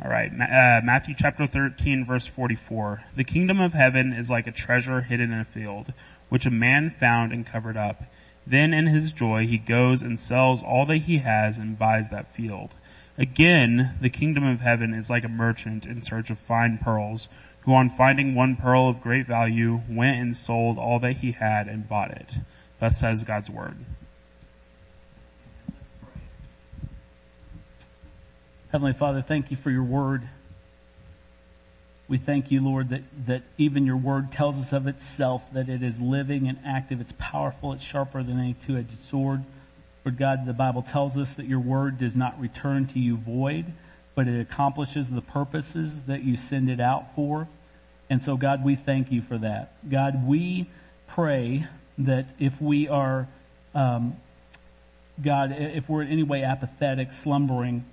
All right, uh, Matthew chapter 13 verse 44. The kingdom of heaven is like a treasure hidden in a field, which a man found and covered up. Then in his joy he goes and sells all that he has and buys that field. Again, the kingdom of heaven is like a merchant in search of fine pearls, who on finding one pearl of great value went and sold all that he had and bought it. Thus says God's word. Heavenly Father, thank you for your word. We thank you, Lord, that, that even your word tells us of itself that it is living and active, it's powerful, it's sharper than any two-edged sword. Lord God, the Bible tells us that your word does not return to you void, but it accomplishes the purposes that you send it out for. And so God, we thank you for that. God, we pray that if we are, um, God, if we're in any way apathetic, slumbering,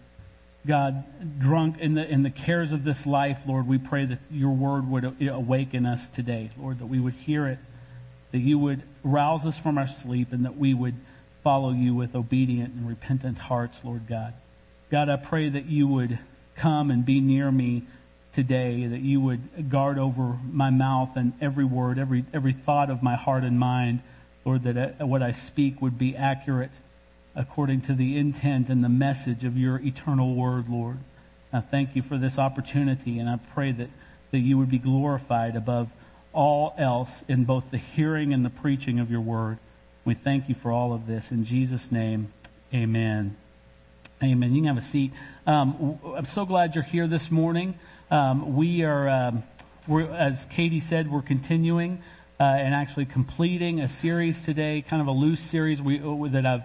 God, drunk in the, in the cares of this life, Lord, we pray that your word would awaken us today, Lord, that we would hear it, that you would rouse us from our sleep, and that we would follow you with obedient and repentant hearts, Lord God. God, I pray that you would come and be near me today, that you would guard over my mouth and every word, every, every thought of my heart and mind, Lord, that uh, what I speak would be accurate according to the intent and the message of your eternal word, Lord. I thank you for this opportunity and I pray that, that you would be glorified above all else in both the hearing and the preaching of your word. We thank you for all of this. In Jesus' name, amen. Amen. You can have a seat. Um, I'm so glad you're here this morning. Um, we are, um, as Katie said, we're continuing uh, and actually completing a series today, kind of a loose series we, that I've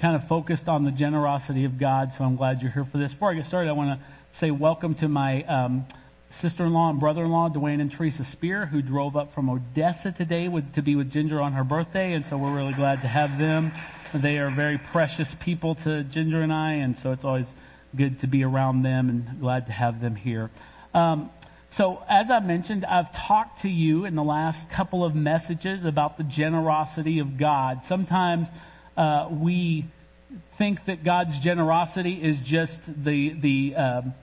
kind of focused on the generosity of God, so I'm glad you're here for this. Before I get started, I want to say welcome to my um, sister-in-law and brother-in-law, Dwayne and Teresa Spear, who drove up from Odessa today with, to be with Ginger on her birthday, and so we're really glad to have them. They are very precious people to Ginger and I, and so it's always good to be around them and glad to have them here. Um, so as I mentioned, I've talked to you in the last couple of messages about the generosity of God. Sometimes uh, we think that God's generosity is just the the um,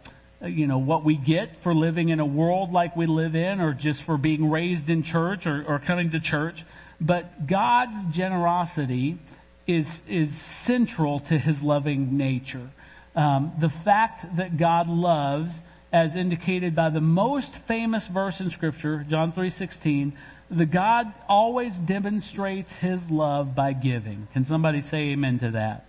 you know what we get for living in a world like we live in, or just for being raised in church or, or coming to church. But God's generosity is is central to His loving nature. Um, the fact that God loves, as indicated by the most famous verse in Scripture, John three sixteen, the God always demonstrates his love by giving. Can somebody say amen to that?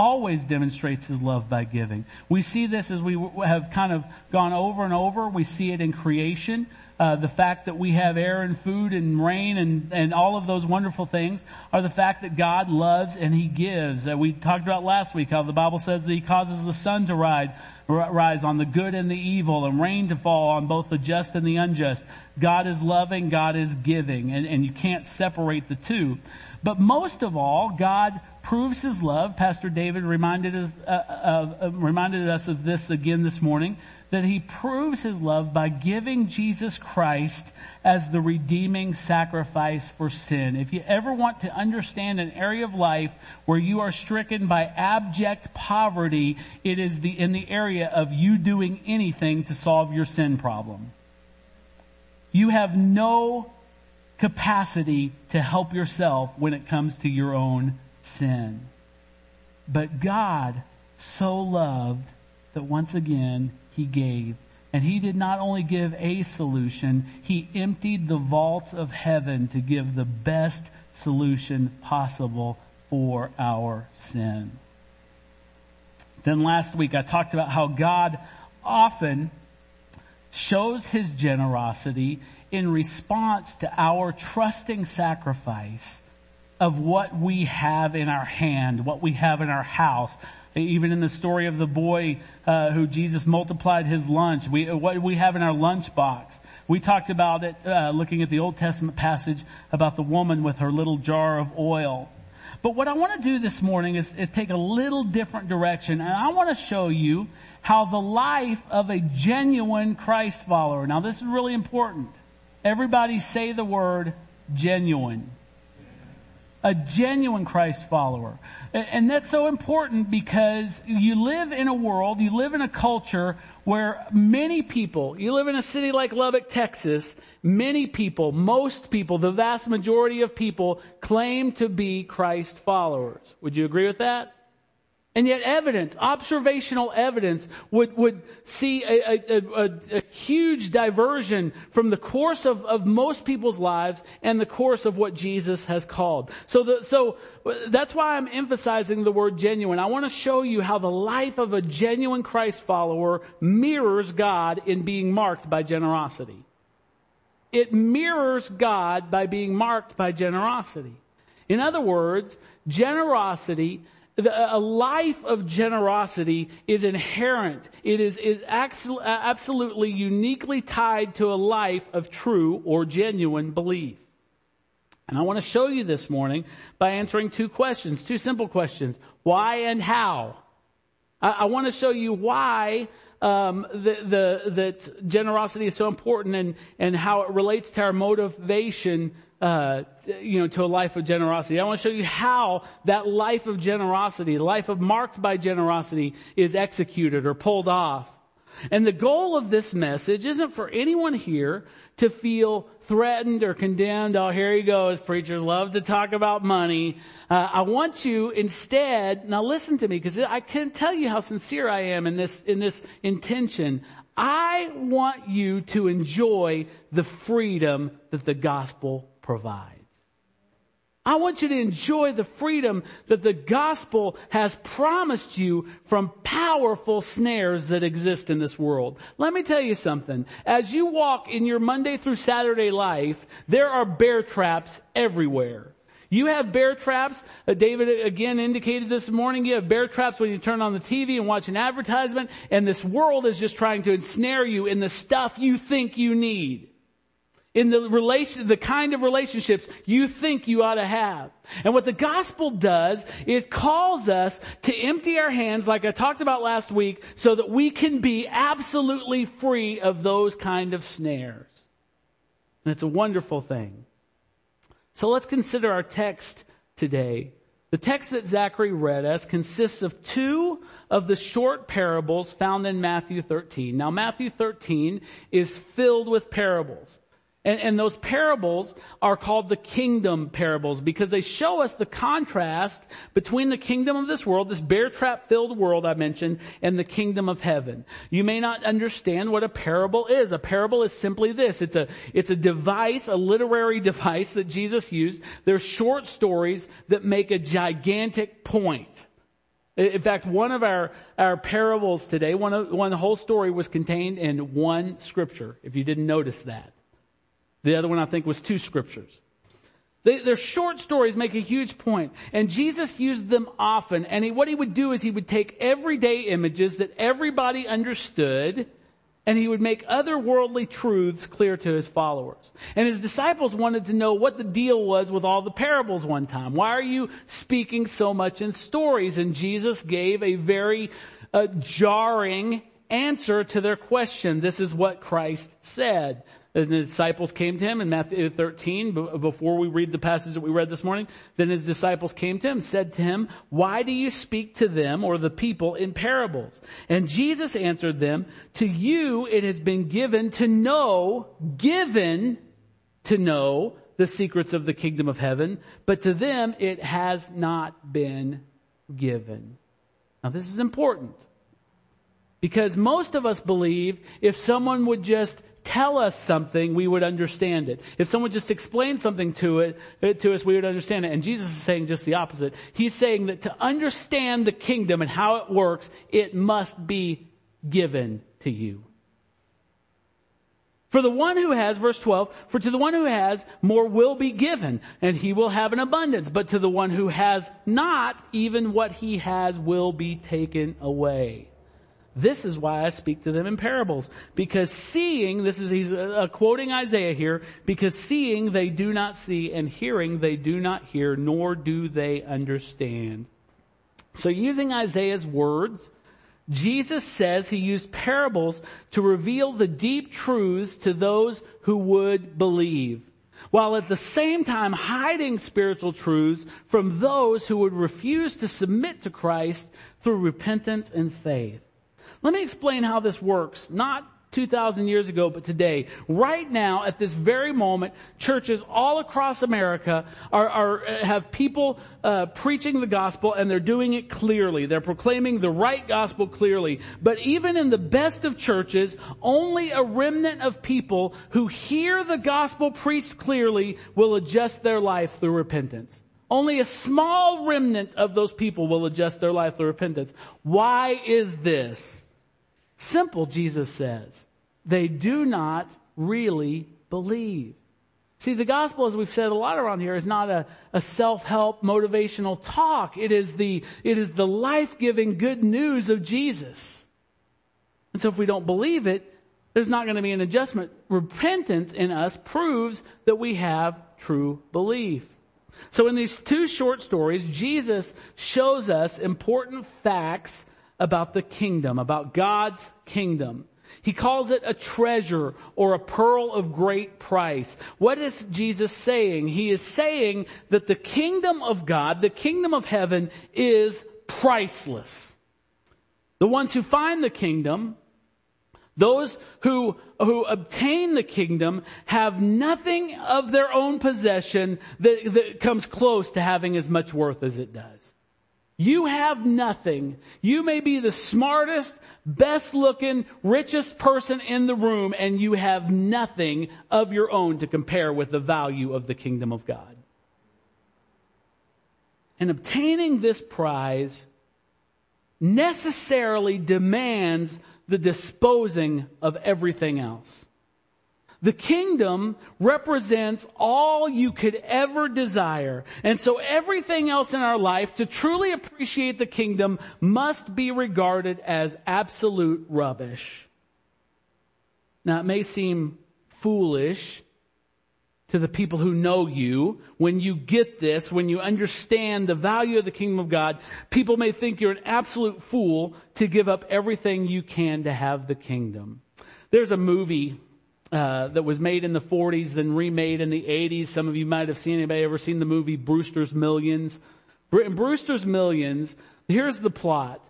Always demonstrates his love by giving. We see this as we have kind of gone over and over. We see it in creation. Uh, the fact that we have air and food and rain and, and all of those wonderful things are the fact that God loves and He gives. Uh, we talked about last week how the Bible says that He causes the sun to ride, rise on the good and the evil and rain to fall on both the just and the unjust. God is loving, God is giving, and, and you can't separate the two. But most of all, God proves His love. Pastor David reminded us, uh, uh, reminded us of this again this morning that he proves his love by giving Jesus Christ as the redeeming sacrifice for sin. If you ever want to understand an area of life where you are stricken by abject poverty, it is the, in the area of you doing anything to solve your sin problem. You have no capacity to help yourself when it comes to your own sin. But God so loved that once again he gave. And he did not only give a solution, he emptied the vaults of heaven to give the best solution possible for our sin. Then last week I talked about how God often shows his generosity in response to our trusting sacrifice of what we have in our hand, what we have in our house, even in the story of the boy uh, who Jesus multiplied his lunch, we, what we have in our lunch box. We talked about it uh, looking at the Old Testament passage about the woman with her little jar of oil. But what I want to do this morning is, is take a little different direction, and I want to show you how the life of a genuine Christ follower. Now, this is really important. Everybody say the word genuine. A genuine Christ follower. And that's so important because you live in a world, you live in a culture where many people, you live in a city like Lubbock, Texas, many people, most people, the vast majority of people claim to be Christ followers. Would you agree with that? And yet evidence, observational evidence would, would see a, a, a, a, huge diversion from the course of, of most people's lives and the course of what Jesus has called. So the, so that's why I'm emphasizing the word genuine. I want to show you how the life of a genuine Christ follower mirrors God in being marked by generosity. It mirrors God by being marked by generosity. In other words, generosity a life of generosity is inherent. It is, is absolutely uniquely tied to a life of true or genuine belief. And I want to show you this morning by answering two questions, two simple questions. Why and how? I, I want to show you why um, the, the, that generosity is so important and, and how it relates to our motivation uh, you know, to a life of generosity. I want to show you how that life of generosity, life of marked by generosity is executed or pulled off. And the goal of this message isn't for anyone here to feel threatened or condemned. Oh, here he goes. Preachers love to talk about money. Uh, I want you instead, now listen to me because I can tell you how sincere I am in this, in this intention. I want you to enjoy the freedom that the gospel provides. I want you to enjoy the freedom that the gospel has promised you from powerful snares that exist in this world. Let me tell you something. As you walk in your Monday through Saturday life, there are bear traps everywhere. You have bear traps. Uh, David again indicated this morning. You have bear traps when you turn on the TV and watch an advertisement, and this world is just trying to ensnare you in the stuff you think you need in the relation, the kind of relationships you think you ought to have. And what the gospel does, it calls us to empty our hands, like I talked about last week, so that we can be absolutely free of those kind of snares. And it's a wonderful thing. So let's consider our text today. The text that Zachary read us consists of two of the short parables found in Matthew 13. Now Matthew 13 is filled with parables. And, and, those parables are called the kingdom parables because they show us the contrast between the kingdom of this world, this bear trap filled world I mentioned, and the kingdom of heaven. You may not understand what a parable is. A parable is simply this. It's a, it's a device, a literary device that Jesus used. They're short stories that make a gigantic point. In fact, one of our, our parables today, one of, one, whole story was contained in one scripture, if you didn't notice that. The other one I think was two scriptures. They, their short stories make a huge point, and Jesus used them often. And he, what he would do is he would take everyday images that everybody understood, and he would make otherworldly truths clear to his followers. And his disciples wanted to know what the deal was with all the parables one time. Why are you speaking so much in stories? And Jesus gave a very uh, jarring answer to their question. This is what Christ said. And the disciples came to him in Matthew 13, before we read the passage that we read this morning. Then his disciples came to him said to him, why do you speak to them or the people in parables? And Jesus answered them, to you it has been given to know, given to know the secrets of the kingdom of heaven, but to them it has not been given. Now this is important. Because most of us believe if someone would just tell us something, we would understand it. If someone just explained something to it, to us, we would understand it. And Jesus is saying just the opposite. He's saying that to understand the kingdom and how it works, it must be given to you. For the one who has, verse 12, for to the one who has, more will be given, and he will have an abundance. But to the one who has not, even what he has will be taken away. This is why I speak to them in parables. Because seeing, this is, he's uh, quoting Isaiah here, because seeing they do not see and hearing they do not hear, nor do they understand. So using Isaiah's words, Jesus says he used parables to reveal the deep truths to those who would believe. while at the same time hiding spiritual truths from those who would refuse to submit to Christ through repentance and faith. Let me explain how this works, not 2,000 years ago, but today. Right now, at this very moment, churches all across America are, are have people uh, preaching the gospel and they're doing it clearly. They're proclaiming the right gospel clearly. But even in the best of churches, only a remnant of people who hear the gospel preached clearly will adjust their life through repentance. Only a small remnant of those people will adjust their life through repentance. Why is this? Simple, Jesus says. They do not really believe. See, the gospel, as we've said a lot around here, is not a, a self-help motivational talk. It is the, it is the life-giving good news of Jesus. And so if we don't believe it, there's not going to be an adjustment. Repentance in us proves that we have true belief. So in these two short stories, Jesus shows us important facts about the kingdom, about God's kingdom. He calls it a treasure or a pearl of great price. What is Jesus saying? He is saying that the kingdom of God, the kingdom of heaven is priceless. The ones who find the kingdom, those who, who obtain the kingdom have nothing of their own possession that, that comes close to having as much worth as it does. You have nothing. You may be the smartest, best looking, richest person in the room and you have nothing of your own to compare with the value of the kingdom of God. And obtaining this prize necessarily demands the disposing of everything else. The kingdom represents all you could ever desire. And so everything else in our life to truly appreciate the kingdom must be regarded as absolute rubbish. Now it may seem foolish to the people who know you, when you get this, when you understand the value of the kingdom of God, people may think you're an absolute fool to give up everything you can to have the kingdom. There's a movie uh, that was made in the 40s, then remade in the 80s. Some of you might have seen anybody ever seen the movie Brewster's Millions? In Brewster's Millions, here's the plot.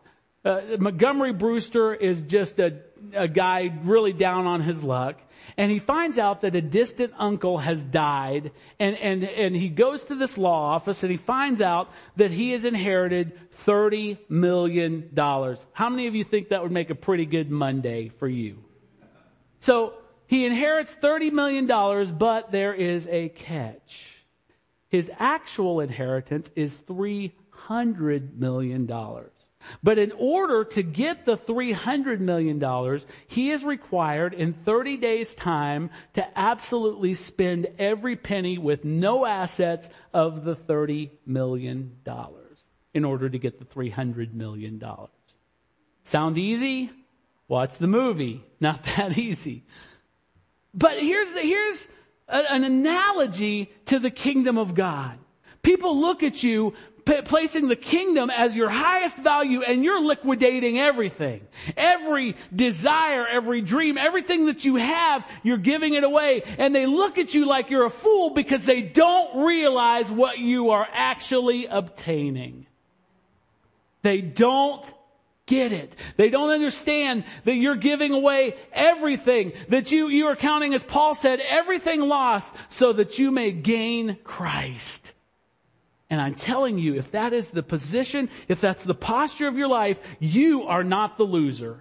Uh, Montgomery Brewster is just a, a guy really down on his luck. And he finds out that a distant uncle has died and, and, and he goes to this law office and he finds out that he has inherited $30 million. How many of you think that would make a pretty good Monday for you? So he inherits $30 million, but there is a catch. His actual inheritance is $300 million. But in order to get the $300 million, he is required in 30 days time to absolutely spend every penny with no assets of the $30 million in order to get the $300 million. Sound easy? Watch the movie. Not that easy. But here's, here's a, an analogy to the kingdom of God. People look at you p- placing the kingdom as your highest value and you're liquidating everything. Every desire, every dream, everything that you have, you're giving it away. And they look at you like you're a fool because they don't realize what you are actually obtaining. They don't get it. They don't understand that you're giving away everything, that you, you are counting, as Paul said, everything lost so that you may gain Christ. And I'm telling you, if that is the position, if that's the posture of your life, you are not the loser.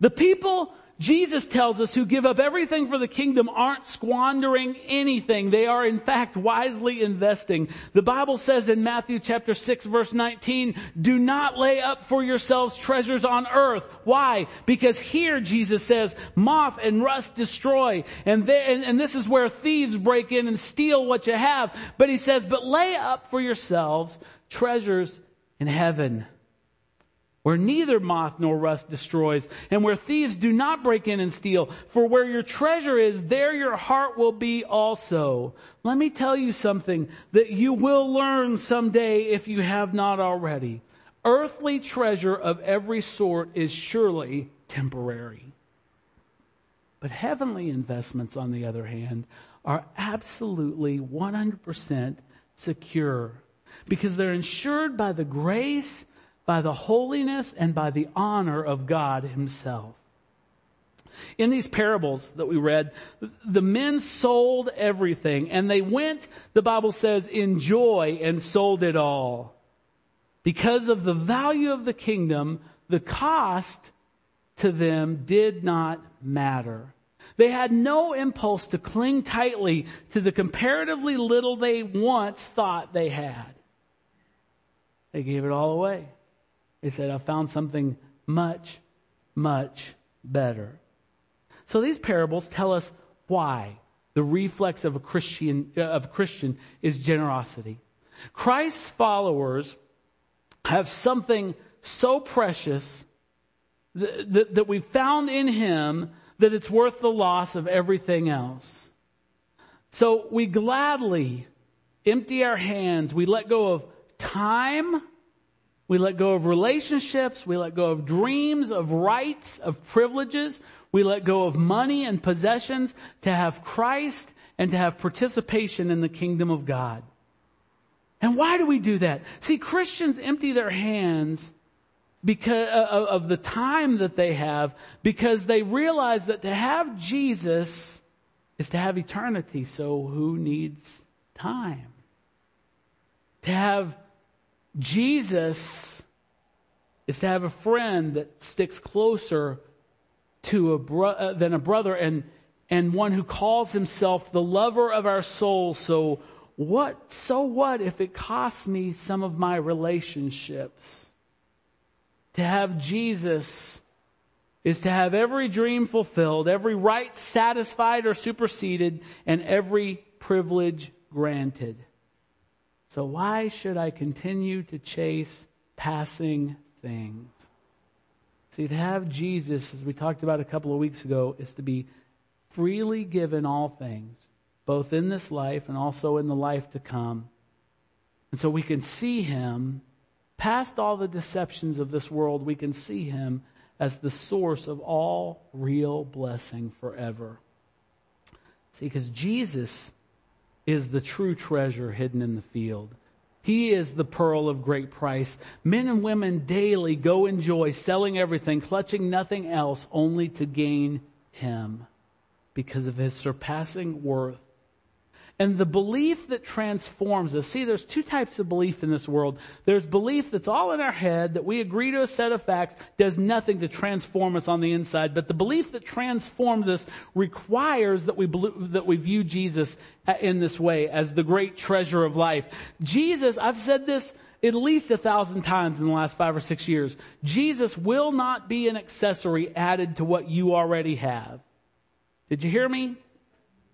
The people Jesus tells us who give up everything for the kingdom aren't squandering anything. They are in fact wisely investing. The Bible says in Matthew chapter 6 verse 19, do not lay up for yourselves treasures on earth. Why? Because here Jesus says, moth and rust destroy. And, they, and, and this is where thieves break in and steal what you have. But he says, but lay up for yourselves treasures in heaven where neither moth nor rust destroys, and where thieves do not break in and steal. For where your treasure is, there your heart will be also. Let me tell you something that you will learn someday if you have not already. Earthly treasure of every sort is surely temporary. But heavenly investments, on the other hand, are absolutely 100% secure because they're insured by the grace, by the holiness, and by the honor of God himself. In these parables that we read, the men sold everything and they went, the Bible says, in joy and sold it all. Because of the value of the kingdom, the cost to them did not matter. They had no impulse to cling tightly to the comparatively little they once thought they had. They gave it all away. They said, I found something much, much better. So these parables tell us why the reflex of a Christian, uh, of a Christian is generosity. Christ's followers have something so precious that we found in Him that it's worth the loss of everything else. So we gladly empty our hands. We let go of time. We let go of relationships. We let go of dreams, of rights, of privileges. We let go of money and possessions to have Christ and to have participation in the kingdom of God. And why do we do that? See, Christians empty their hands because uh, of the time that they have because they realize that to have Jesus is to have eternity. So who needs time? To have Jesus is to have a friend that sticks closer to a bro- uh, than a brother and, and one who calls himself the lover of our soul. So what, so what if it costs me some of my relationships? To have Jesus is to have every dream fulfilled, every right satisfied or superseded, and every privilege granted. So why should I continue to chase passing things? See, to have Jesus, as we talked about a couple of weeks ago, is to be freely given all things, both in this life and also in the life to come. And so we can see Him, past all the deceptions of this world, we can see Him as the source of all real blessing forever. See, because Jesus is the true treasure hidden in the field. He is the pearl of great price. Men and women daily go enjoy selling everything, clutching nothing else, only to gain Him because of His surpassing worth. And the belief that transforms us. See, there's two types of belief in this world. There's belief that's all in our head, that we agree to a set of facts, does nothing to transform us on the inside. But the belief that transforms us requires that we, that we view Jesus in this way as the great treasure of life. Jesus, I've said this at least a thousand times in the last five or six years. Jesus will not be an accessory added to what you already have. Did you hear me?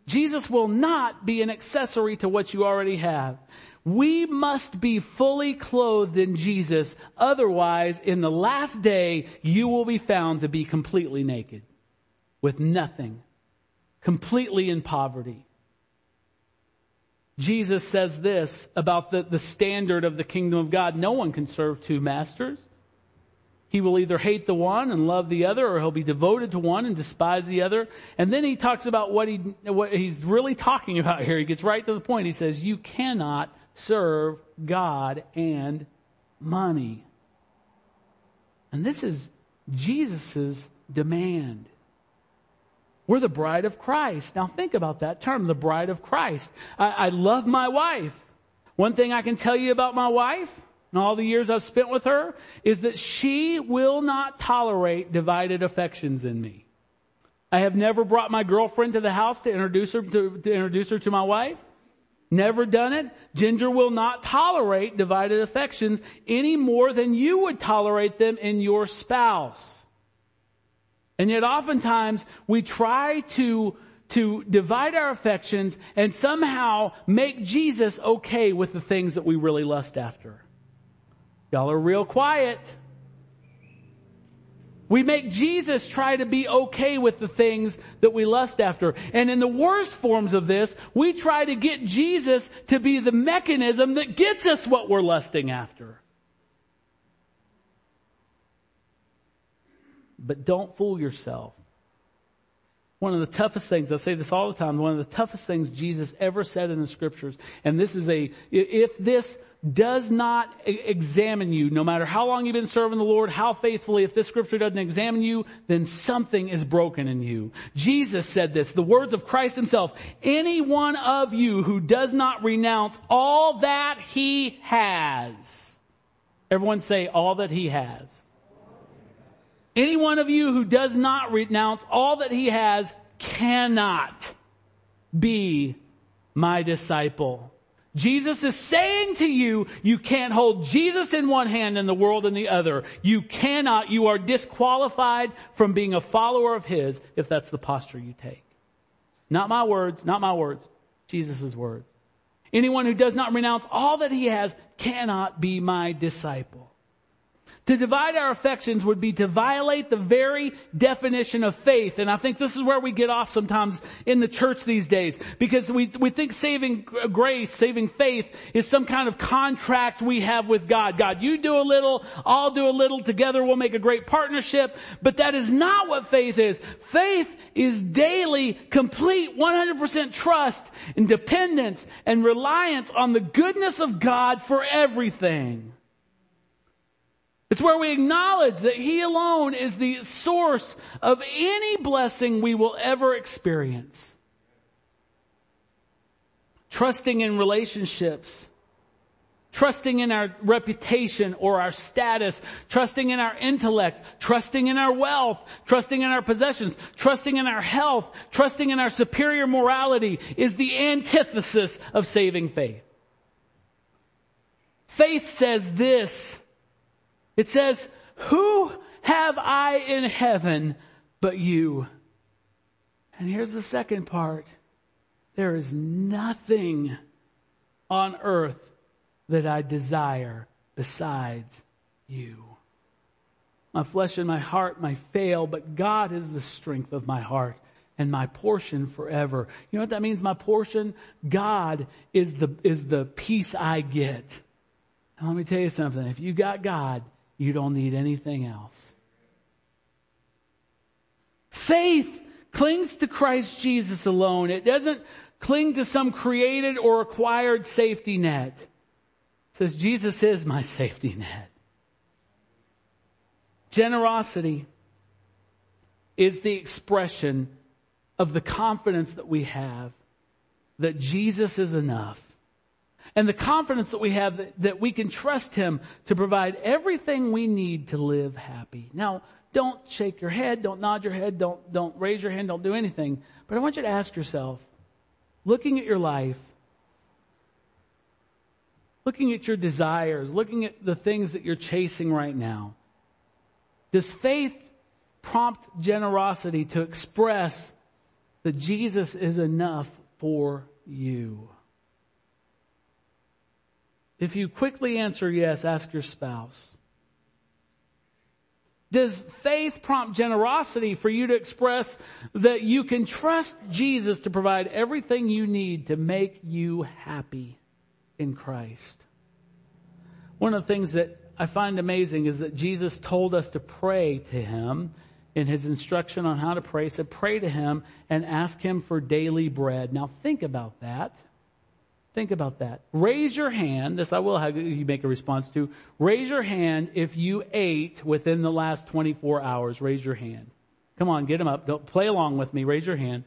Jesus will not be an accessory to what you already have. We must be fully clothed in Jesus. Otherwise, in the last day, you will be found to be completely naked with nothing, completely in poverty. Jesus says this about the, the standard of the kingdom of God. No one can serve two masters. He will either hate the one and love the other, or he'll be devoted to one and despise the other. And then he talks about what he, what he's really talking about here. He gets right to the point. He says, you cannot serve God and money. And this is Jesus' demand. We're the bride of Christ. Now think about that term, the bride of Christ. I, I love my wife. One thing I can tell you about my wife, and all the years I've spent with her is that she will not tolerate divided affections in me. I have never brought my girlfriend to the house to introduce her to, to introduce her to my wife. Never done it. Ginger will not tolerate divided affections any more than you would tolerate them in your spouse. And yet oftentimes we try to to divide our affections and somehow make Jesus okay with the things that we really lust after. Y'all are real quiet. We make Jesus try to be okay with the things that we lust after. And in the worst forms of this, we try to get Jesus to be the mechanism that gets us what we're lusting after. But don't fool yourself. One of the toughest things, I say this all the time, one of the toughest things Jesus ever said in the scriptures, and this is a, if this does not examine you, no matter how long you've been serving the Lord, how faithfully, if this scripture doesn't examine you, then something is broken in you. Jesus said this, the words of Christ himself, any one of you who does not renounce all that he has. Everyone say all that he has. Any one of you who does not renounce all that he has cannot be my disciple. Jesus is saying to you, you can't hold Jesus in one hand and the world in the other. You cannot, you are disqualified from being a follower of His if that's the posture you take. Not my words, not my words, Jesus' words. Anyone who does not renounce all that he has cannot be my disciple. To divide our affections would be to violate the very definition of faith. And I think this is where we get off sometimes in the church these days. Because we, we think saving grace, saving faith is some kind of contract we have with God. God, you do a little, I'll do a little, together we'll make a great partnership. But that is not what faith is. Faith is daily, complete, 100% trust and dependence and reliance on the goodness of God for everything. It's where we acknowledge that He alone is the source of any blessing we will ever experience. Trusting in relationships, trusting in our reputation or our status, trusting in our intellect, trusting in our wealth, trusting in our possessions, trusting in our health, trusting in our superior morality is the antithesis of saving faith. Faith says this, it says, who have I in heaven but you? And here's the second part. There is nothing on earth that I desire besides you. My flesh and my heart may fail, but God is the strength of my heart and my portion forever. You know what that means? My portion? God is the, is the peace I get. And let me tell you something. If you got God, you don't need anything else. Faith clings to Christ Jesus alone. It doesn't cling to some created or acquired safety net. It says Jesus is my safety net. Generosity is the expression of the confidence that we have that Jesus is enough and the confidence that we have that, that we can trust Him to provide everything we need to live happy. Now, don't shake your head, don't nod your head, don't, don't raise your hand, don't do anything. But I want you to ask yourself, looking at your life, looking at your desires, looking at the things that you're chasing right now, does faith prompt generosity to express that Jesus is enough for you? If you quickly answer yes, ask your spouse. Does faith prompt generosity for you to express that you can trust Jesus to provide everything you need to make you happy in Christ? One of the things that I find amazing is that Jesus told us to pray to Him in His instruction on how to pray. He said, pray to Him and ask Him for daily bread. Now think about that. Think about that. Raise your hand. This I will have you make a response to. Raise your hand if you ate within the last 24 hours. Raise your hand. Come on, get them up. Don't play along with me. Raise your hand.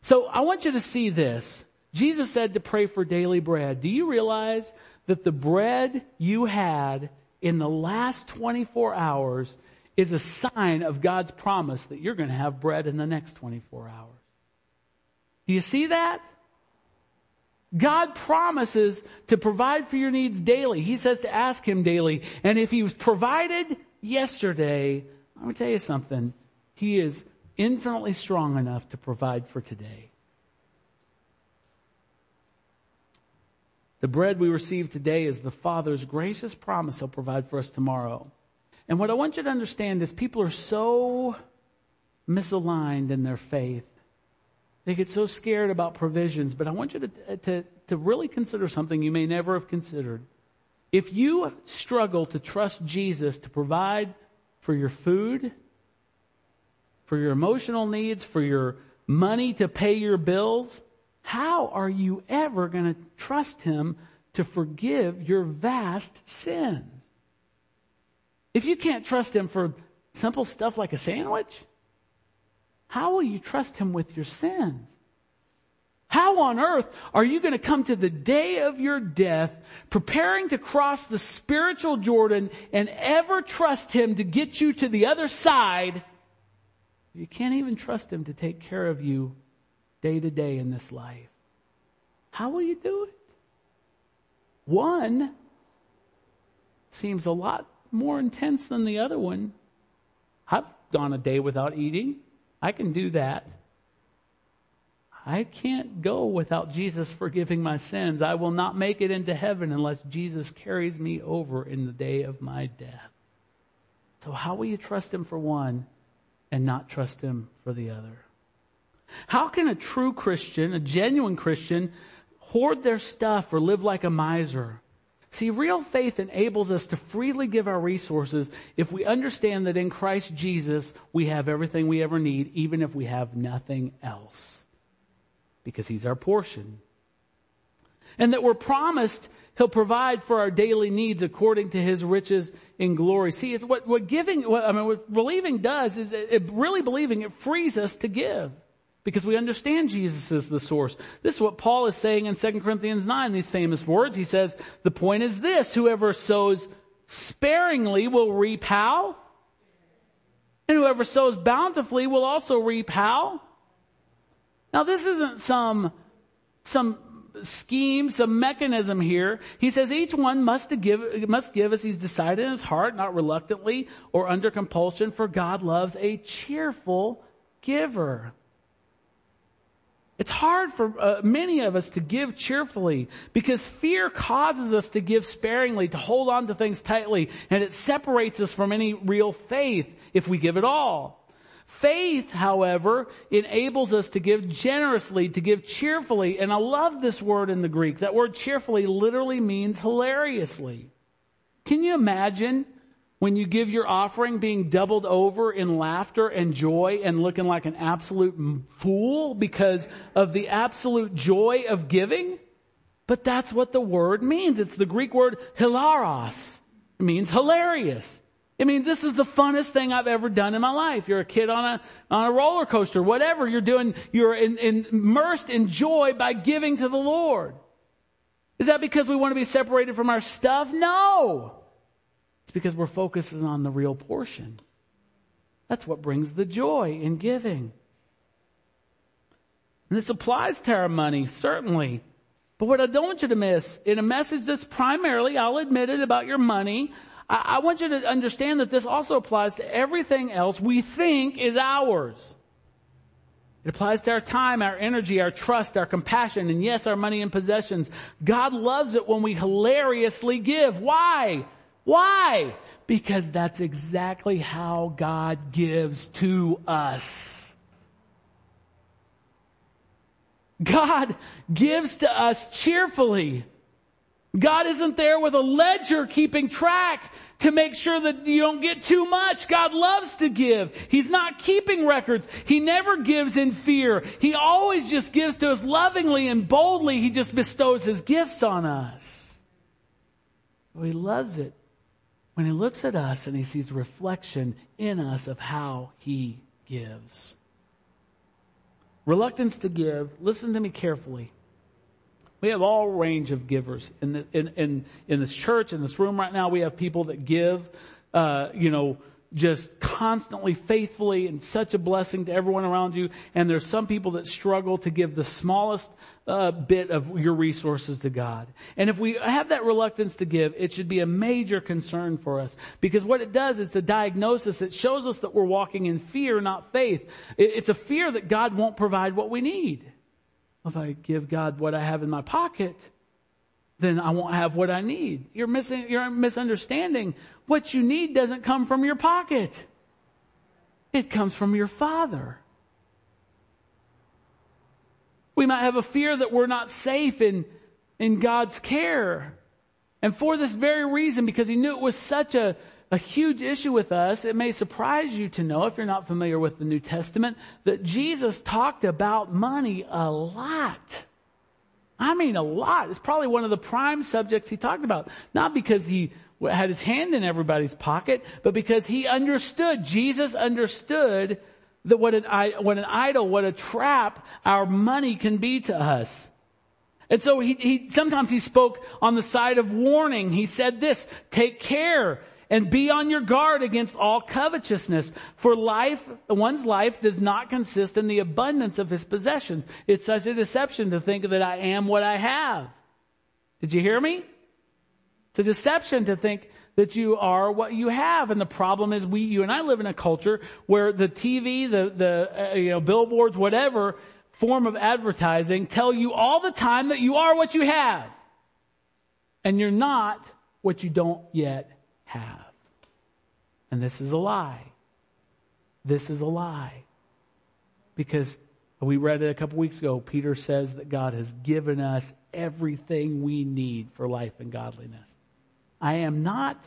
So I want you to see this. Jesus said to pray for daily bread. Do you realize that the bread you had in the last 24 hours is a sign of God's promise that you're going to have bread in the next 24 hours? Do you see that? God promises to provide for your needs daily. He says to ask Him daily. And if He was provided yesterday, let me tell you something. He is infinitely strong enough to provide for today. The bread we receive today is the Father's gracious promise He'll provide for us tomorrow. And what I want you to understand is people are so misaligned in their faith they get so scared about provisions, but I want you to, to, to really consider something you may never have considered. If you struggle to trust Jesus to provide for your food, for your emotional needs, for your money to pay your bills, how are you ever going to trust Him to forgive your vast sins? If you can't trust Him for simple stuff like a sandwich, how will you trust Him with your sins? How on earth are you going to come to the day of your death preparing to cross the spiritual Jordan and ever trust Him to get you to the other side? You can't even trust Him to take care of you day to day in this life. How will you do it? One seems a lot more intense than the other one. I've gone a day without eating. I can do that. I can't go without Jesus forgiving my sins. I will not make it into heaven unless Jesus carries me over in the day of my death. So how will you trust him for one and not trust him for the other? How can a true Christian, a genuine Christian, hoard their stuff or live like a miser? See, real faith enables us to freely give our resources if we understand that in Christ Jesus we have everything we ever need, even if we have nothing else because he's our portion. And that we're promised he'll provide for our daily needs according to his riches in glory. See, what, what giving, what, I mean, what believing does is it, it really believing, it frees us to give because we understand Jesus is the source. This is what Paul is saying in 2 Corinthians 9, these famous words. He says, the point is this, whoever sows sparingly will reap how? And whoever sows bountifully will also reap how? Now this isn't some, some scheme, some mechanism here. He says each one must give, must give as he's decided in his heart, not reluctantly or under compulsion, for God loves a cheerful giver. It's hard for uh, many of us to give cheerfully because fear causes us to give sparingly, to hold on to things tightly, and it separates us from any real faith if we give at all. Faith, however, enables us to give generously, to give cheerfully. And I love this word in the Greek. That word cheerfully literally means hilariously. Can you imagine when you give your offering being doubled over in laughter and joy and looking like an absolute fool because of the absolute joy of giving? But that's what the word means. It's the Greek word hilaros. It means hilarious. It means this is the funnest thing I've ever done in my life. You're a kid on a, on a roller coaster, whatever you're doing, you're in, in, immersed in joy by giving to the Lord. Is that because we want to be separated from our stuff? No. It's because we're focusing on the real portion. That's what brings the joy in giving. And this applies to our money, certainly. But what I don't want you to miss, in a message that's primarily, I'll admit it, about your money, I, I want you to understand that this also applies to everything else we think is ours. It applies to our time, our energy, our trust, our compassion, and yes, our money and possessions. God loves it when we hilariously give. Why? Why? Because that's exactly how God gives to us. God gives to us cheerfully. God isn't there with a ledger keeping track to make sure that you don't get too much. God loves to give. He's not keeping records. He never gives in fear. He always just gives to us lovingly and boldly. He just bestows His gifts on us. So He loves it when He looks at us and He sees reflection in us of how He gives. Reluctance to give, listen to me carefully we have all range of givers in, the, in, in, in this church, in this room right now. We have people that give, uh, you know, just constantly faithfully and such a blessing to everyone around you. And there's some people that struggle to give the smallest uh, bit of your resources to God. And if we have that reluctance to give, it should be a major concern for us because what it does is to diagnosis. It shows us that we're walking in fear, not faith. It's a fear that God won't provide what we need if I give God what I have in my pocket, then I won't have what I need. You're missing, you're misunderstanding. What you need doesn't come from your pocket. It comes from your Father. We might have a fear that we're not safe in, in God's care. And for this very reason, because He knew it was such a a huge issue with us. It may surprise you to know, if you're not familiar with the New Testament, that Jesus talked about money a lot. I mean a lot. It's probably one of the prime subjects he talked about. Not because he had his hand in everybody's pocket, but because he understood, Jesus understood that what an, what an idol, what a trap our money can be to us. And so he, he, sometimes he spoke on the side of warning. He said this, take care and be on your guard against all covetousness. For life, one's life does not consist in the abundance of his possessions. It's such a deception to think that I am what I have. Did you hear me? It's a deception to think that you are what you have. And the problem is we, you and I live in a culture where the TV, the, the, uh, you know, billboards, whatever form of advertising tell you all the time that you are what you have. And you're not what you don't yet have. And this is a lie. This is a lie. Because we read it a couple weeks ago. Peter says that God has given us everything we need for life and godliness. I am not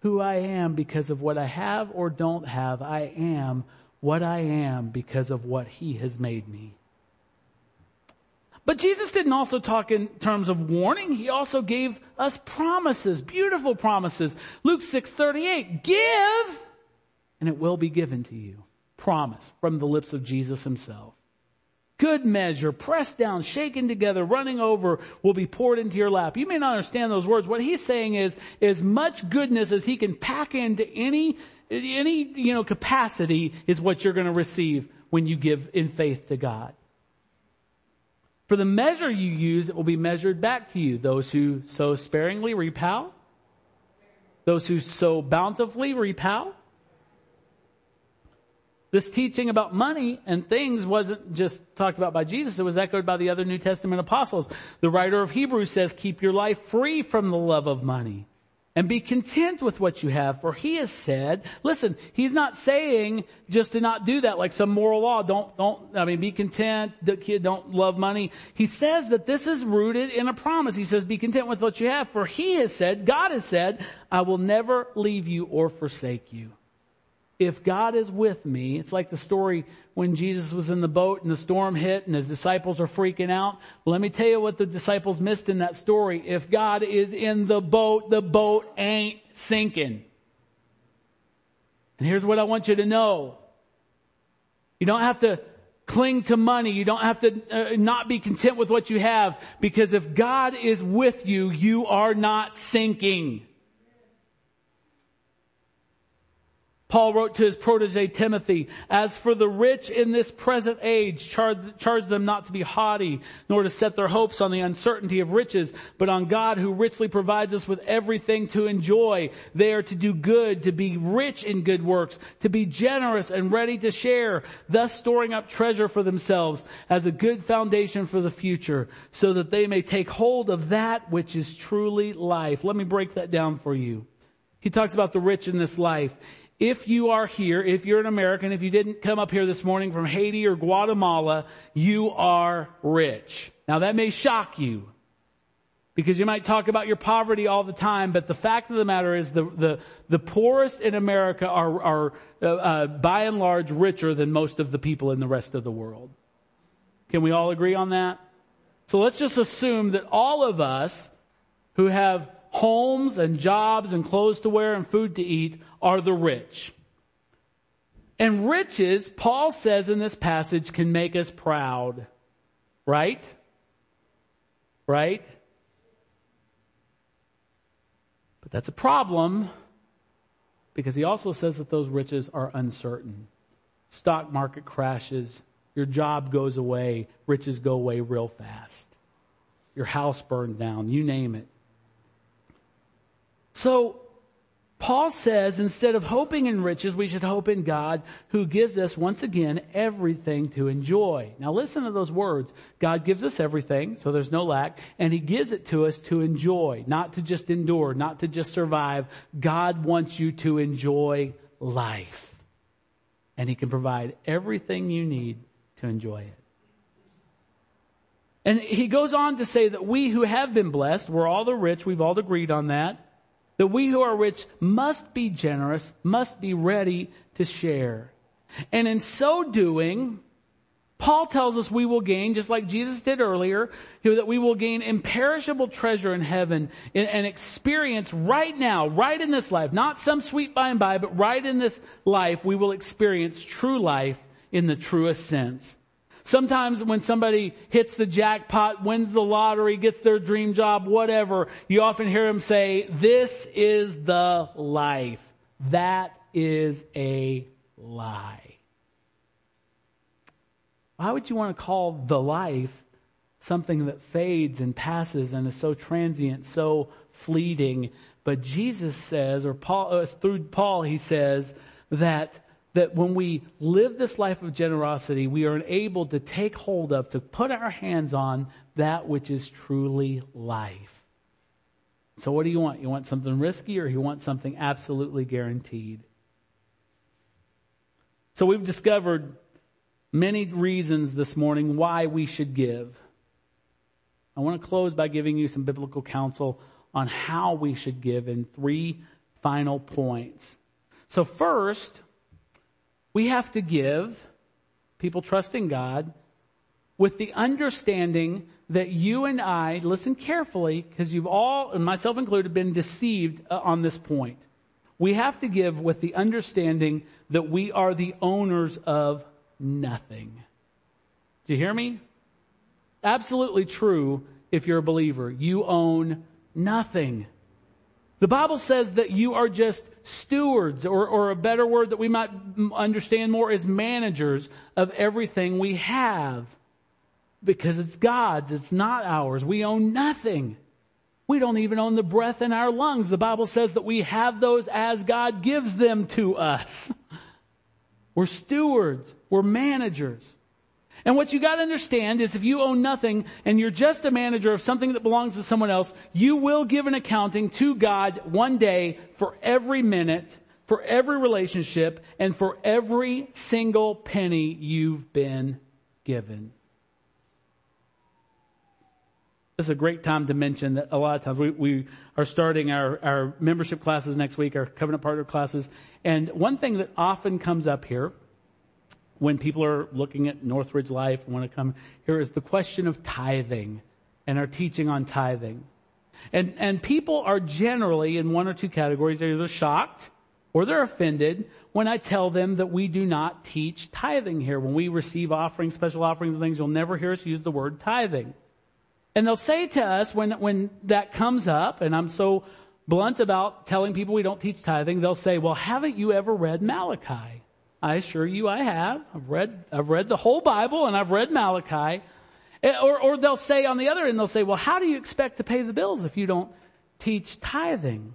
who I am because of what I have or don't have. I am what I am because of what He has made me. But Jesus didn't also talk in terms of warning. He also gave us promises, beautiful promises. Luke 6:38, give and it will be given to you. Promise from the lips of Jesus himself. Good measure, pressed down, shaken together, running over, will be poured into your lap. You may not understand those words. What he's saying is, as much goodness as he can pack into any, any, you know, capacity is what you're going to receive when you give in faith to God. For the measure you use, it will be measured back to you. Those who sow sparingly reap how? Those who sow bountifully reap how? This teaching about money and things wasn't just talked about by Jesus, it was echoed by the other New Testament apostles. The writer of Hebrews says, keep your life free from the love of money and be content with what you have. For he has said, listen, he's not saying just to not do that like some moral law. Don't, don't, I mean, be content. Don't love money. He says that this is rooted in a promise. He says, be content with what you have. For he has said, God has said, I will never leave you or forsake you if God is with me, it's like the story when Jesus was in the boat and the storm hit and his disciples are freaking out. Let me tell you what the disciples missed in that story. If God is in the boat, the boat ain't sinking. And here's what I want you to know. You don't have to cling to money. You don't have to uh, not be content with what you have because if God is with you, you are not sinking. Paul wrote to his protege Timothy, as for the rich in this present age, charge, charge, them not to be haughty, nor to set their hopes on the uncertainty of riches, but on God who richly provides us with everything to enjoy. They are to do good, to be rich in good works, to be generous and ready to share, thus storing up treasure for themselves as a good foundation for the future, so that they may take hold of that which is truly life. Let me break that down for you. He talks about the rich in this life if you are here, if you're an American, if you didn't come up here this morning from Haiti or Guatemala, you are rich. Now that may shock you because you might talk about your poverty all the time, but the fact of the matter is the, the, the poorest in America are, are uh, uh, by and large richer than most of the people in the rest of the world. Can we all agree on that? So let's just assume that all of us who have homes and jobs and clothes to wear and food to eat are the rich. And riches, Paul says in this passage, can make us proud. Right? Right? But that's a problem because he also says that those riches are uncertain. Stock market crashes, your job goes away, riches go away real fast. Your house burned down, you name it. So Paul says instead of hoping in riches, we should hope in God who gives us once again everything to enjoy. Now listen to those words. God gives us everything, so there's no lack, and he gives it to us to enjoy, not to just endure, not to just survive. God wants you to enjoy life. And he can provide everything you need to enjoy it. And he goes on to say that we who have been blessed, we're all the rich, we've all agreed on that, that we who are rich must be generous, must be ready to share. And in so doing, Paul tells us we will gain, just like Jesus did earlier, that we will gain imperishable treasure in heaven and experience right now, right in this life, not some sweet by and by, but right in this life, we will experience true life in the truest sense. Sometimes when somebody hits the jackpot, wins the lottery, gets their dream job, whatever, you often hear them say, this is the life. That is a lie. Why would you want to call the life something that fades and passes and is so transient, so fleeting? But Jesus says, or Paul, uh, through Paul, he says that that when we live this life of generosity, we are able to take hold of, to put our hands on that which is truly life. So what do you want? You want something risky or you want something absolutely guaranteed? So we've discovered many reasons this morning why we should give. I want to close by giving you some biblical counsel on how we should give in three final points. So first, we have to give, people trusting God, with the understanding that you and I, listen carefully, because you've all, and myself included, been deceived uh, on this point. We have to give with the understanding that we are the owners of nothing. Do you hear me? Absolutely true if you're a believer. You own nothing. The Bible says that you are just stewards, or, or a better word that we might understand more is managers of everything we have. Because it's God's, it's not ours. We own nothing. We don't even own the breath in our lungs. The Bible says that we have those as God gives them to us. We're stewards. We're managers. And what you gotta understand is if you own nothing and you're just a manager of something that belongs to someone else, you will give an accounting to God one day for every minute, for every relationship, and for every single penny you've been given. This is a great time to mention that a lot of times we, we are starting our, our membership classes next week, our covenant partner classes. And one thing that often comes up here when people are looking at Northridge Life and want to come here is the question of tithing and our teaching on tithing. And, and people are generally in one or two categories. They're either shocked or they're offended when I tell them that we do not teach tithing here. When we receive offerings, special offerings and things, you'll never hear us use the word tithing. And they'll say to us when, when that comes up, and I'm so blunt about telling people we don't teach tithing, they'll say, well, haven't you ever read Malachi? I assure you I have. I've read, I've read the whole Bible and I've read Malachi. Eh, or, or they'll say on the other end, they'll say, well, how do you expect to pay the bills if you don't teach tithing?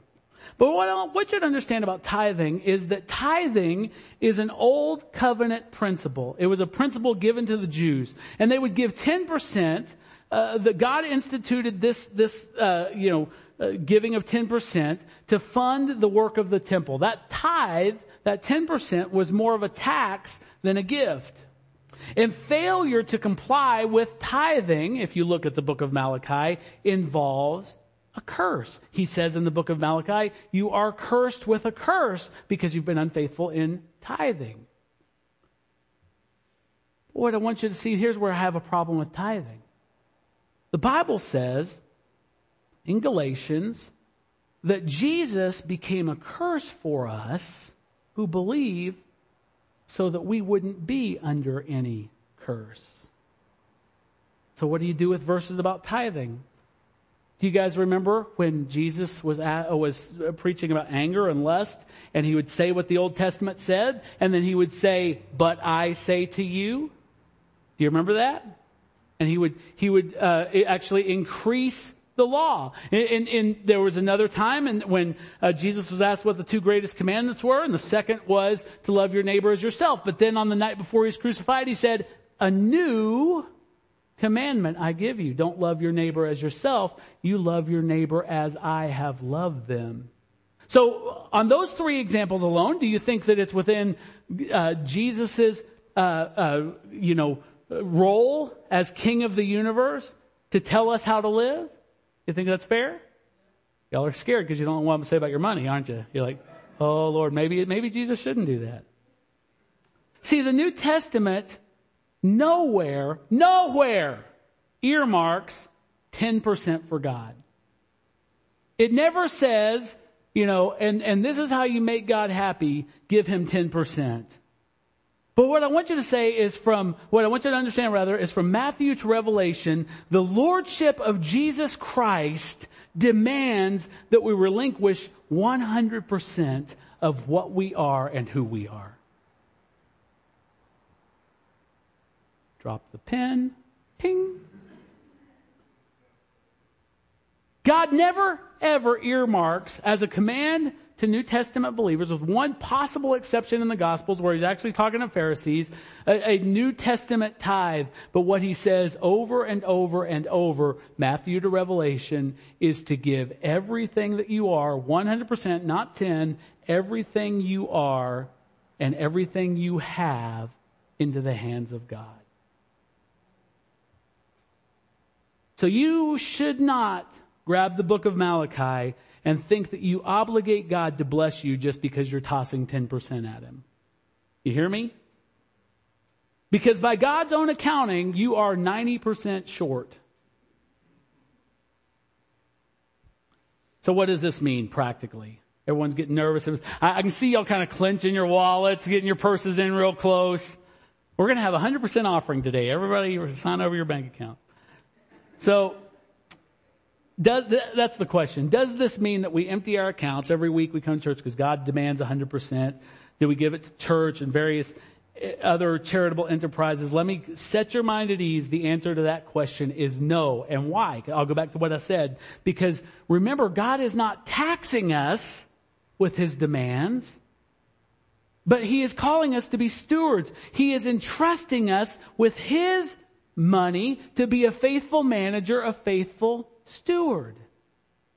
But what, what you understand about tithing is that tithing is an old covenant principle. It was a principle given to the Jews. And they would give 10%, uh, that God instituted this, this, uh, you know, uh, giving of 10% to fund the work of the temple. That tithe that 10% was more of a tax than a gift. And failure to comply with tithing, if you look at the book of Malachi, involves a curse. He says in the book of Malachi, you are cursed with a curse because you've been unfaithful in tithing. What I want you to see, here's where I have a problem with tithing. The Bible says in Galatians that Jesus became a curse for us who believe so that we wouldn't be under any curse. So what do you do with verses about tithing? Do you guys remember when Jesus was at, was preaching about anger and lust and he would say what the Old Testament said and then he would say, but I say to you? Do you remember that? And he would, he would, uh, actually increase the law. And, and, there was another time and when uh, Jesus was asked what the two greatest commandments were, and the second was to love your neighbor as yourself. But then on the night before he was crucified, he said, a new commandment I give you. Don't love your neighbor as yourself. You love your neighbor as I have loved them. So on those three examples alone, do you think that it's within uh, Jesus's, uh, uh, you know, role as King of the universe to tell us how to live? You think that's fair? Y'all are scared because you don't know what I'm say about your money, aren't you? You're like, oh Lord, maybe, maybe Jesus shouldn't do that. See, the New Testament nowhere, nowhere earmarks 10% for God. It never says, you know, and, and this is how you make God happy, give him 10%. But what I want you to say is from, what I want you to understand rather, is from Matthew to Revelation, the Lordship of Jesus Christ demands that we relinquish 100% of what we are and who we are. Drop the pen. Ting. God never, ever earmarks as a command to New Testament believers, with one possible exception in the Gospels where he's actually talking to Pharisees, a, a, New Testament tithe. But what he says over and over and over, Matthew to Revelation, is to give everything that you are, 100%, not 10, everything you are and everything you have into the hands of God. So you should not grab the book of Malachi and think that you obligate God to bless you just because you're tossing 10% at Him. You hear me? Because by God's own accounting, you are 90% short. So what does this mean practically? Everyone's getting nervous. I, can see y'all kind of clenching your wallets, getting your purses in real close. We're going to have a 100% offering today. Everybody sign over your bank account. So, does, that's the question. Does this mean that we empty our accounts every week we come to church because God demands 100%? Do we give it to church and various eh, other charitable enterprises? Let me set your mind at ease. The answer to that question is no. And why? I'll go back to what I said. Because remember, God is not taxing us with His demands. But He is calling us to be stewards. He is entrusting us with His money to be a faithful manager, a faithful steward.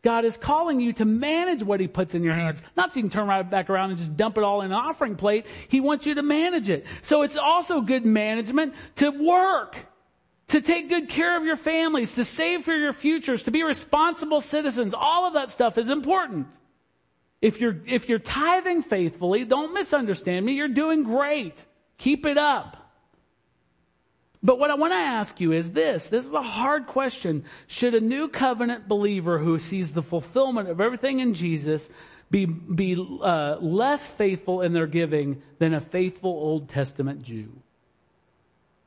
God is calling you to manage what He puts in your hands. Not so you can turn right back around and just dump it all in an offering plate. He wants you to manage it. So it's also good management to work, to take good care of your families, to save for your futures, to be responsible citizens. All of that stuff is important. If you're, if you're tithing faithfully, don't misunderstand me, you're doing great. Keep it up. But what I want to ask you is this. This is a hard question. Should a new covenant believer who sees the fulfillment of everything in Jesus be, be uh, less faithful in their giving than a faithful Old Testament Jew?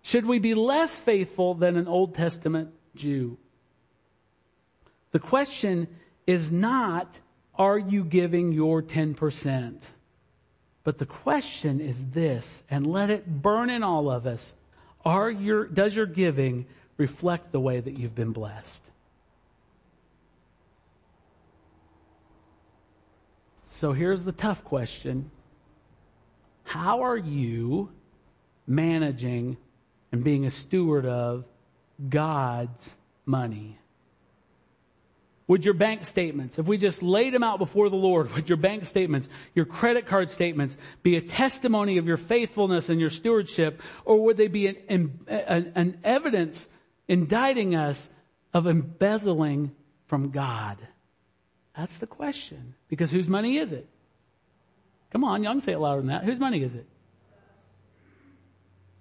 Should we be less faithful than an Old Testament Jew? The question is not, are you giving your 10%? But the question is this, and let it burn in all of us. Are your, does your giving reflect the way that you've been blessed? So here's the tough question. How are you managing and being a steward of God's money? Would your bank statements, if we just laid them out before the Lord, would your bank statements, your credit card statements be a testimony of your faithfulness and your stewardship, or would they be an, an, an evidence indicting us of embezzling from God? That's the question. Because whose money is it? Come on, y'all can say it louder than that. Whose money is it?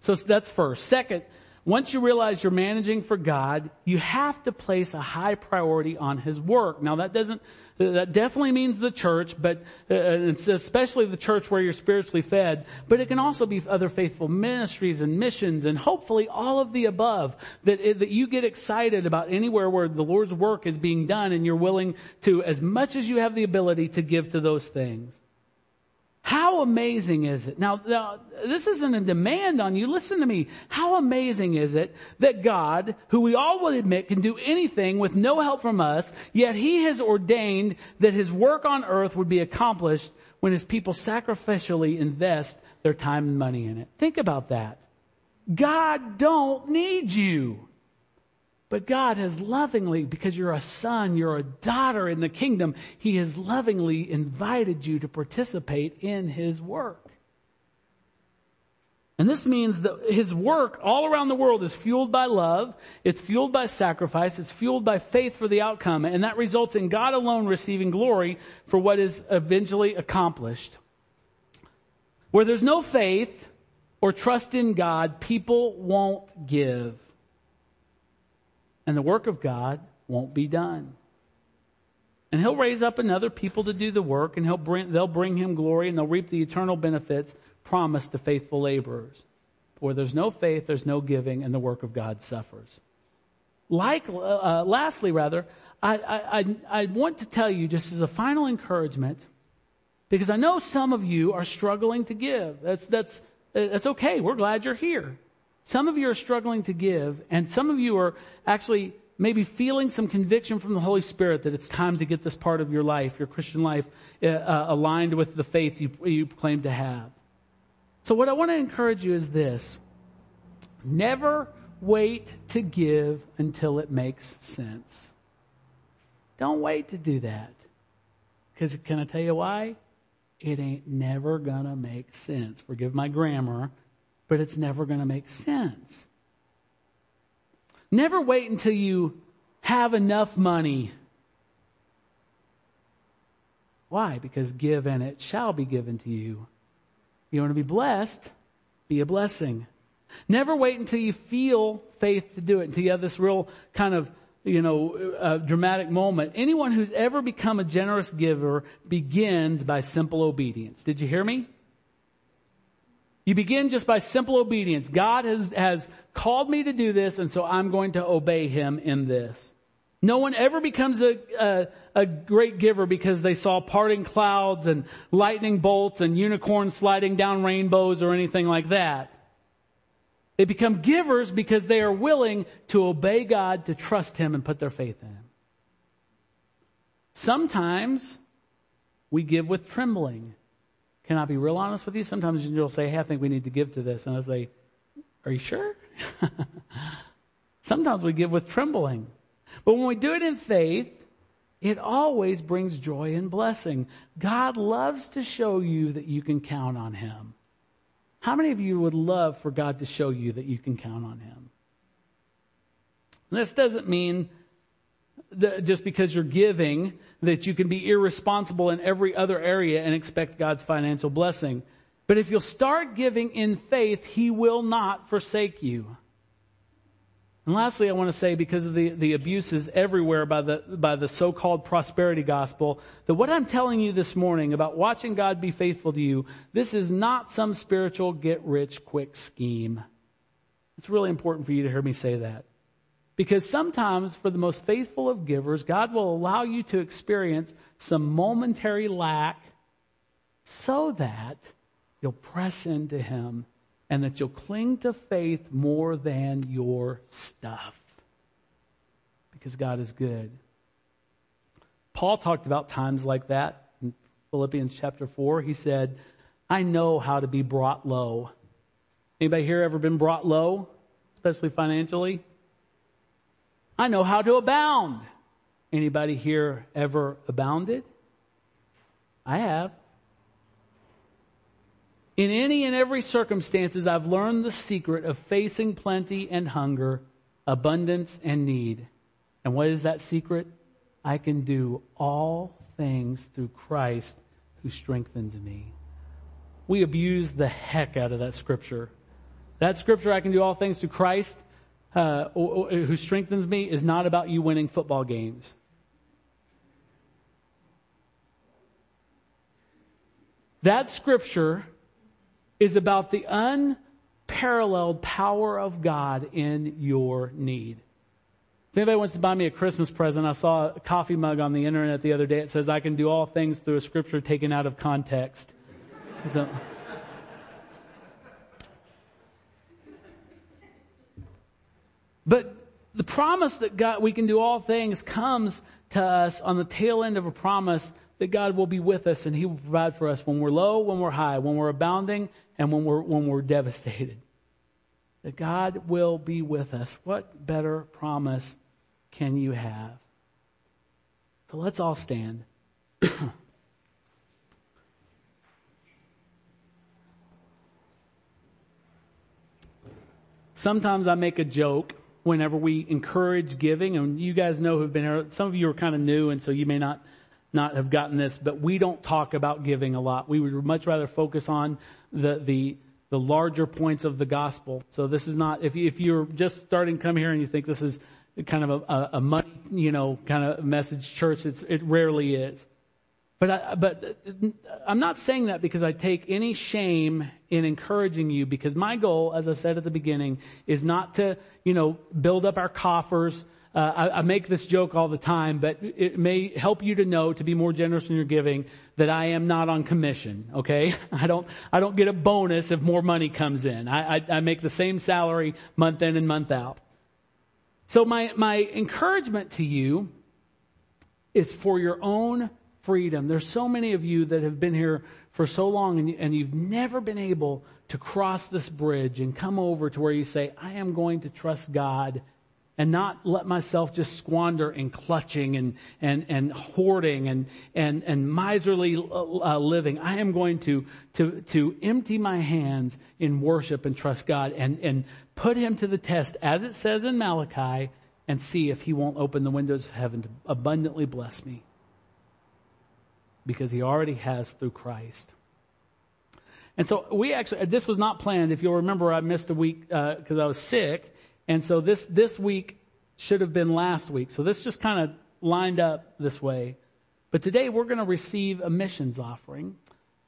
So that's first. Second, once you realize you're managing for God, you have to place a high priority on His work. Now that doesn't, that definitely means the church, but uh, especially the church where you're spiritually fed, but it can also be other faithful ministries and missions and hopefully all of the above that, that you get excited about anywhere where the Lord's work is being done and you're willing to, as much as you have the ability to give to those things. How amazing is it? Now, now, this isn't a demand on you. Listen to me. How amazing is it that God, who we all would admit can do anything with no help from us, yet He has ordained that His work on earth would be accomplished when His people sacrificially invest their time and money in it. Think about that. God don't need you. But God has lovingly, because you're a son, you're a daughter in the kingdom, He has lovingly invited you to participate in His work. And this means that his work all around the world is fueled by love, it's fueled by sacrifice, it's fueled by faith for the outcome, and that results in God alone receiving glory for what is eventually accomplished. Where there's no faith or trust in God, people won't give. And the work of God won't be done. And he'll raise up another people to do the work and he'll bring, they'll bring him glory and they'll reap the eternal benefits promised to faithful laborers. Where there's no faith, there's no giving and the work of God suffers. Like, uh, lastly rather, I, I, I want to tell you just as a final encouragement, because I know some of you are struggling to give. That's, that's, that's okay. We're glad you're here. Some of you are struggling to give and some of you are actually maybe feeling some conviction from the Holy Spirit that it's time to get this part of your life, your Christian life, uh, uh, aligned with the faith you, you claim to have. So what I want to encourage you is this. Never wait to give until it makes sense. Don't wait to do that. Because can I tell you why? It ain't never gonna make sense. Forgive my grammar, but it's never gonna make sense. Never wait until you have enough money. Why? Because give and it shall be given to you. You want to be blessed? Be a blessing. Never wait until you feel faith to do it, until you have this real kind of, you know, uh, dramatic moment. Anyone who's ever become a generous giver begins by simple obedience. Did you hear me? You begin just by simple obedience. God has, has called me to do this and so I'm going to obey Him in this. No one ever becomes a, a, a, great giver because they saw parting clouds and lightning bolts and unicorns sliding down rainbows or anything like that. They become givers because they are willing to obey God, to trust Him and put their faith in Him. Sometimes we give with trembling. Can I be real honest with you? Sometimes you'll say, hey, I think we need to give to this. And I say, are you sure? Sometimes we give with trembling. But when we do it in faith, it always brings joy and blessing. God loves to show you that you can count on Him. How many of you would love for God to show you that you can count on Him? And this doesn't mean just because you're giving that you can be irresponsible in every other area and expect God's financial blessing. But if you'll start giving in faith, He will not forsake you. And lastly, I want to say because of the, the abuses everywhere by the, by the so-called prosperity gospel, that what I'm telling you this morning about watching God be faithful to you, this is not some spiritual get rich quick scheme. It's really important for you to hear me say that. Because sometimes for the most faithful of givers, God will allow you to experience some momentary lack so that you'll press into Him and that you'll cling to faith more than your stuff. Because God is good. Paul talked about times like that in Philippians chapter 4. He said, I know how to be brought low. Anybody here ever been brought low? Especially financially? I know how to abound. Anybody here ever abounded? I have. In any and every circumstances, I've learned the secret of facing plenty and hunger, abundance and need. And what is that secret? I can do all things through Christ who strengthens me. We abuse the heck out of that scripture. That scripture, I can do all things through Christ, uh, who strengthens me is not about you winning football games. That scripture is about the unparalleled power of God in your need. If anybody wants to buy me a Christmas present, I saw a coffee mug on the internet the other day. It says, I can do all things through a scripture taken out of context. So, But the promise that God, we can do all things comes to us on the tail end of a promise that God will be with us and He will provide for us when we're low, when we're high, when we're abounding, and when we're, when we're devastated. That God will be with us. What better promise can you have? So let's all stand. sometimes I make a joke whenever we encourage giving, and you guys know who've been here. Some of you are kind of new, and so you may not not have gotten this, but we don't talk about giving a lot. We would much rather focus on the the the larger points of the gospel. So this is not if if you're just starting to come here and you think this is kind of a, a money you know kind of message church, it's, it rarely is. But I, but I'm not saying that because I take any shame in encouraging you because my goal, as I said at the beginning, is not to, you know, build up our coffers. Uh, I, I, make this joke all the time, but it may help you to know to be more generous in your giving that I am not on commission. Okay, I don't I don't get a bonus if more money comes in. I, I, I make the same salary month in and month out. So my my encouragement to you is for your own freedom. There's so many of you that have been here for so long and, and you've never been able to cross this bridge and come over to where you say, I am going to trust God and not let myself just squander in clutching and, and, and hoarding and, and, and miserly uh, living. I am going to, to, to empty my hands in worship and trust God and, and put Him to the test, as it says in Malachi, and see if He won't open the windows of heaven to abundantly bless me because he already has through Christ. And so we actually, this was not planned. If you'll remember, I missed a week because uh, I was sick, and so this this week should have been last week. So this just kind of lined up this way. But today we're going to receive a missions offering.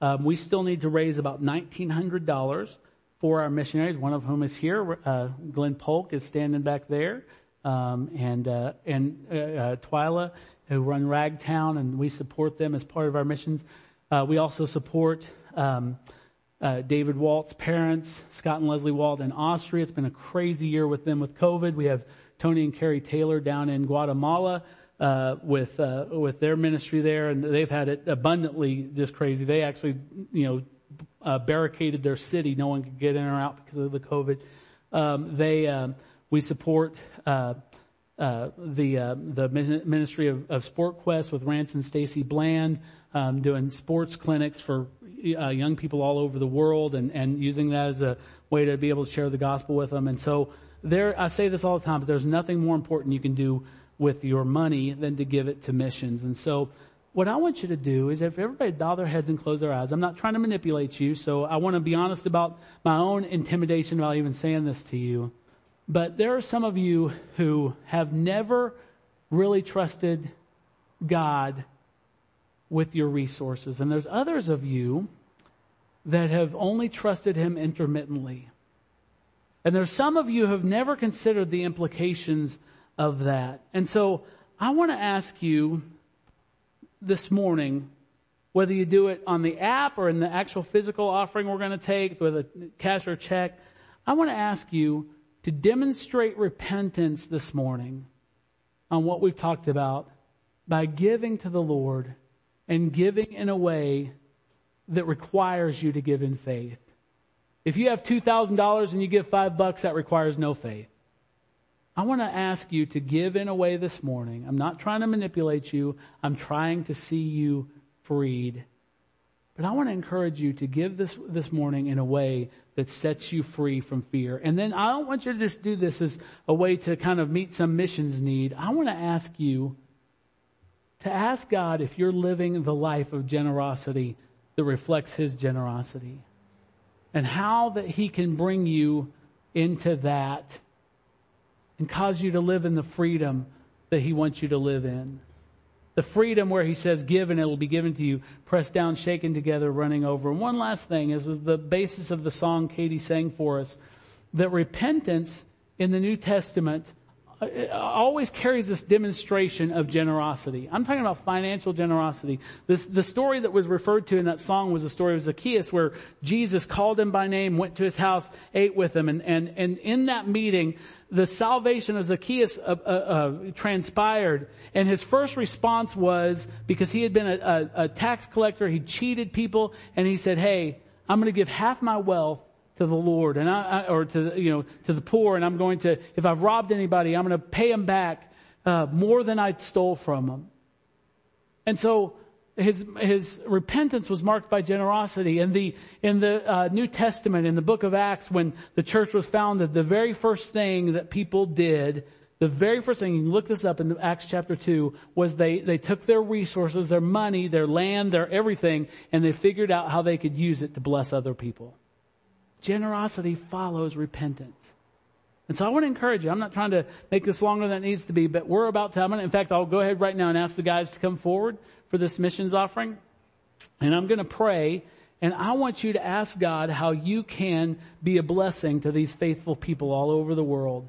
Um, we still need to raise about nineteen hundred dollars for our missionaries. One of whom is here. Uh, Glenn Polk is standing back there, um, and uh, and uh, uh Twyla who run Ragtown, and we support them as part of our missions. Uh, we also support um, uh, David Walt's parents, Scott and Leslie Walt in Austria. It's been a crazy year with them with COVID. We have Tony and Carrie Taylor down in Guatemala uh, with uh, with their ministry there, and they've had it abundantly just crazy. They actually, you know, uh, barricaded their city; no one could get in or out because of the COVID. Um, they um, we support uh, the uh, the ministry of, of Sport Quest with Rance and Stacy Bland, um, doing sports clinics for uh, young people all over the world, and and using that as a way to be able to share the gospel with them. And so there, I say this all the time, but there's nothing more important you can do with your money than to give it to missions. And so. What I want you to do is if everybody bow their heads and close their eyes, I'm not trying to manipulate you, so I want to be honest about my own intimidation about even saying this to you. But there are some of you who have never really trusted God with your resources. And there's others of you that have only trusted Him intermittently. And there's some of you who have never considered the implications of that. And so I want to ask you this morning, whether you do it on the app or in the actual physical offering we're going to take with a cash or check, I want to ask you, to demonstrate repentance this morning on what we've talked about by giving to the Lord and giving in a way that requires you to give in faith. If you have $2,000 and you give five bucks, that requires no faith. I want to ask you to give in a way this morning. I'm not trying to manipulate you. I'm trying to see you freed. But I want to encourage you to give this, this morning in a way that sets you free from fear. And then I don't want you to just do this as a way to kind of meet some missions need. I want to ask you to ask God if you're living the life of generosity that reflects His generosity. And how that He can bring you into that and cause you to live in the freedom that He wants you to live in. The freedom where he says, give and it will be given to you, pressed down, shaken together, running over. And one last thing, this was the basis of the song Katie sang for us, that repentance in the New Testament always carries this demonstration of generosity. I'm talking about financial generosity. This, the story that was referred to in that song was the story of Zacchaeus where Jesus called him by name, went to his house, ate with him, and, and, and in that meeting, the salvation of Zacchaeus uh, uh, uh, transpired, and his first response was, because he had been a, a, a tax collector, he cheated people, and he said, hey, I'm to give half my wealth to the Lord and I, or to, you know, to the poor and I'm going to, if I've robbed anybody, I'm going to pay them back, uh, more than I stole from them. And so his, his repentance was marked by generosity. In the, in the uh, New Testament, in the book of Acts, when the church was founded, the very first thing that people did, the very first thing, you can look this up in Acts chapter 2, was they, they took their resources, their money, their land, their everything, and they figured out how they could use it to bless other people. Generosity follows repentance. And so I want to encourage you. I'm not trying to make this longer than it needs to be, but we're about to, in fact, I'll go ahead right now and ask the guys to come forward for this missions offering. And I'm going to pray and I want you to ask God how you can be a blessing to these faithful people all over the world.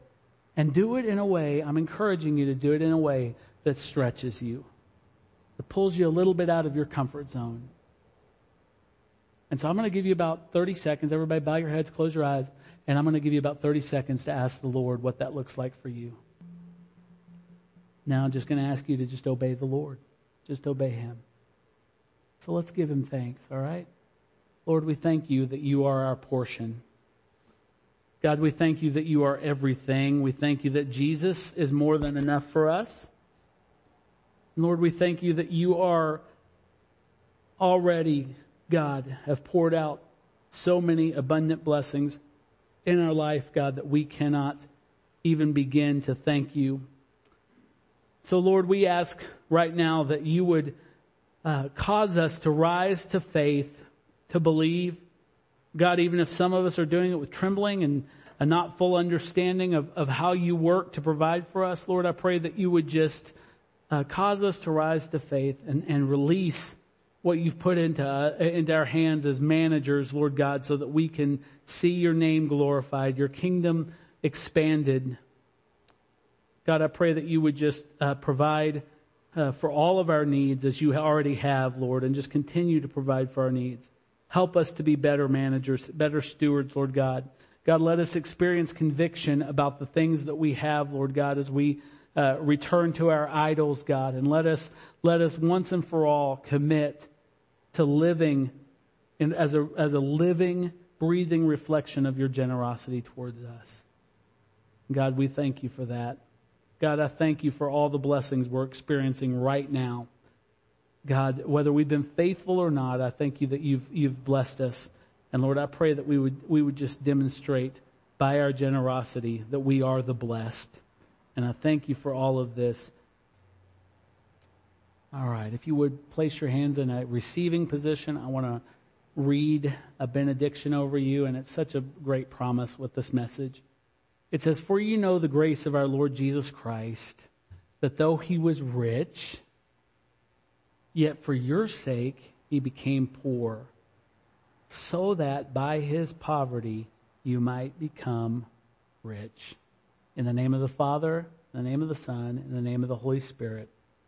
And do it in a way, I'm encouraging you to do it in a way that stretches you. That pulls you a little bit out of your comfort zone. And so I'm going to give you about 30 seconds. Everybody bow your heads, close your eyes. And I'm going to give you about 30 seconds to ask the Lord what that looks like for you. Now I'm just going to ask you to just obey the Lord. Just obey Him. So let's give Him thanks, all right? Lord, we thank you that you are our portion. God, we thank you that you are everything. We thank you that Jesus is more than enough for us. Lord, we thank you that you are already, God, have poured out so many abundant blessings in our life, God, that we cannot even begin to thank you. So Lord, we ask right now that you would uh, cause us to rise to faith, to believe. God, even if some of us are doing it with trembling and a not full understanding of, of how you work to provide for us, Lord, I pray that you would just uh, cause us to rise to faith and, and release what you've put into, uh, into our hands as managers, Lord God, so that we can see your name glorified, your kingdom expanded. God, I pray that you would just uh, provide uh, for all of our needs as you already have, Lord, and just continue to provide for our needs. Help us to be better managers, better stewards, Lord God. God, let us experience conviction about the things that we have, Lord God, as we uh, return to our idols, God, and let us let us once and for all commit to living in, as a as a living, breathing reflection of your generosity towards us. God, we thank you for that. God, I thank you for all the blessings we're experiencing right now. God, whether we've been faithful or not, I thank you that you've you've blessed us. And Lord, I pray that we would, we would just demonstrate by our generosity that we are the blessed. And I thank you for all of this. All right. If you would place your hands in a receiving position, I want to read a benediction over you. And it's such a great promise with this message. It says, For you know the grace of our Lord Jesus Christ, that though he was rich, yet for your sake he became poor so that by his poverty you might become rich. In the name of the Father, in the name of the Son, in the name of the Holy Spirit.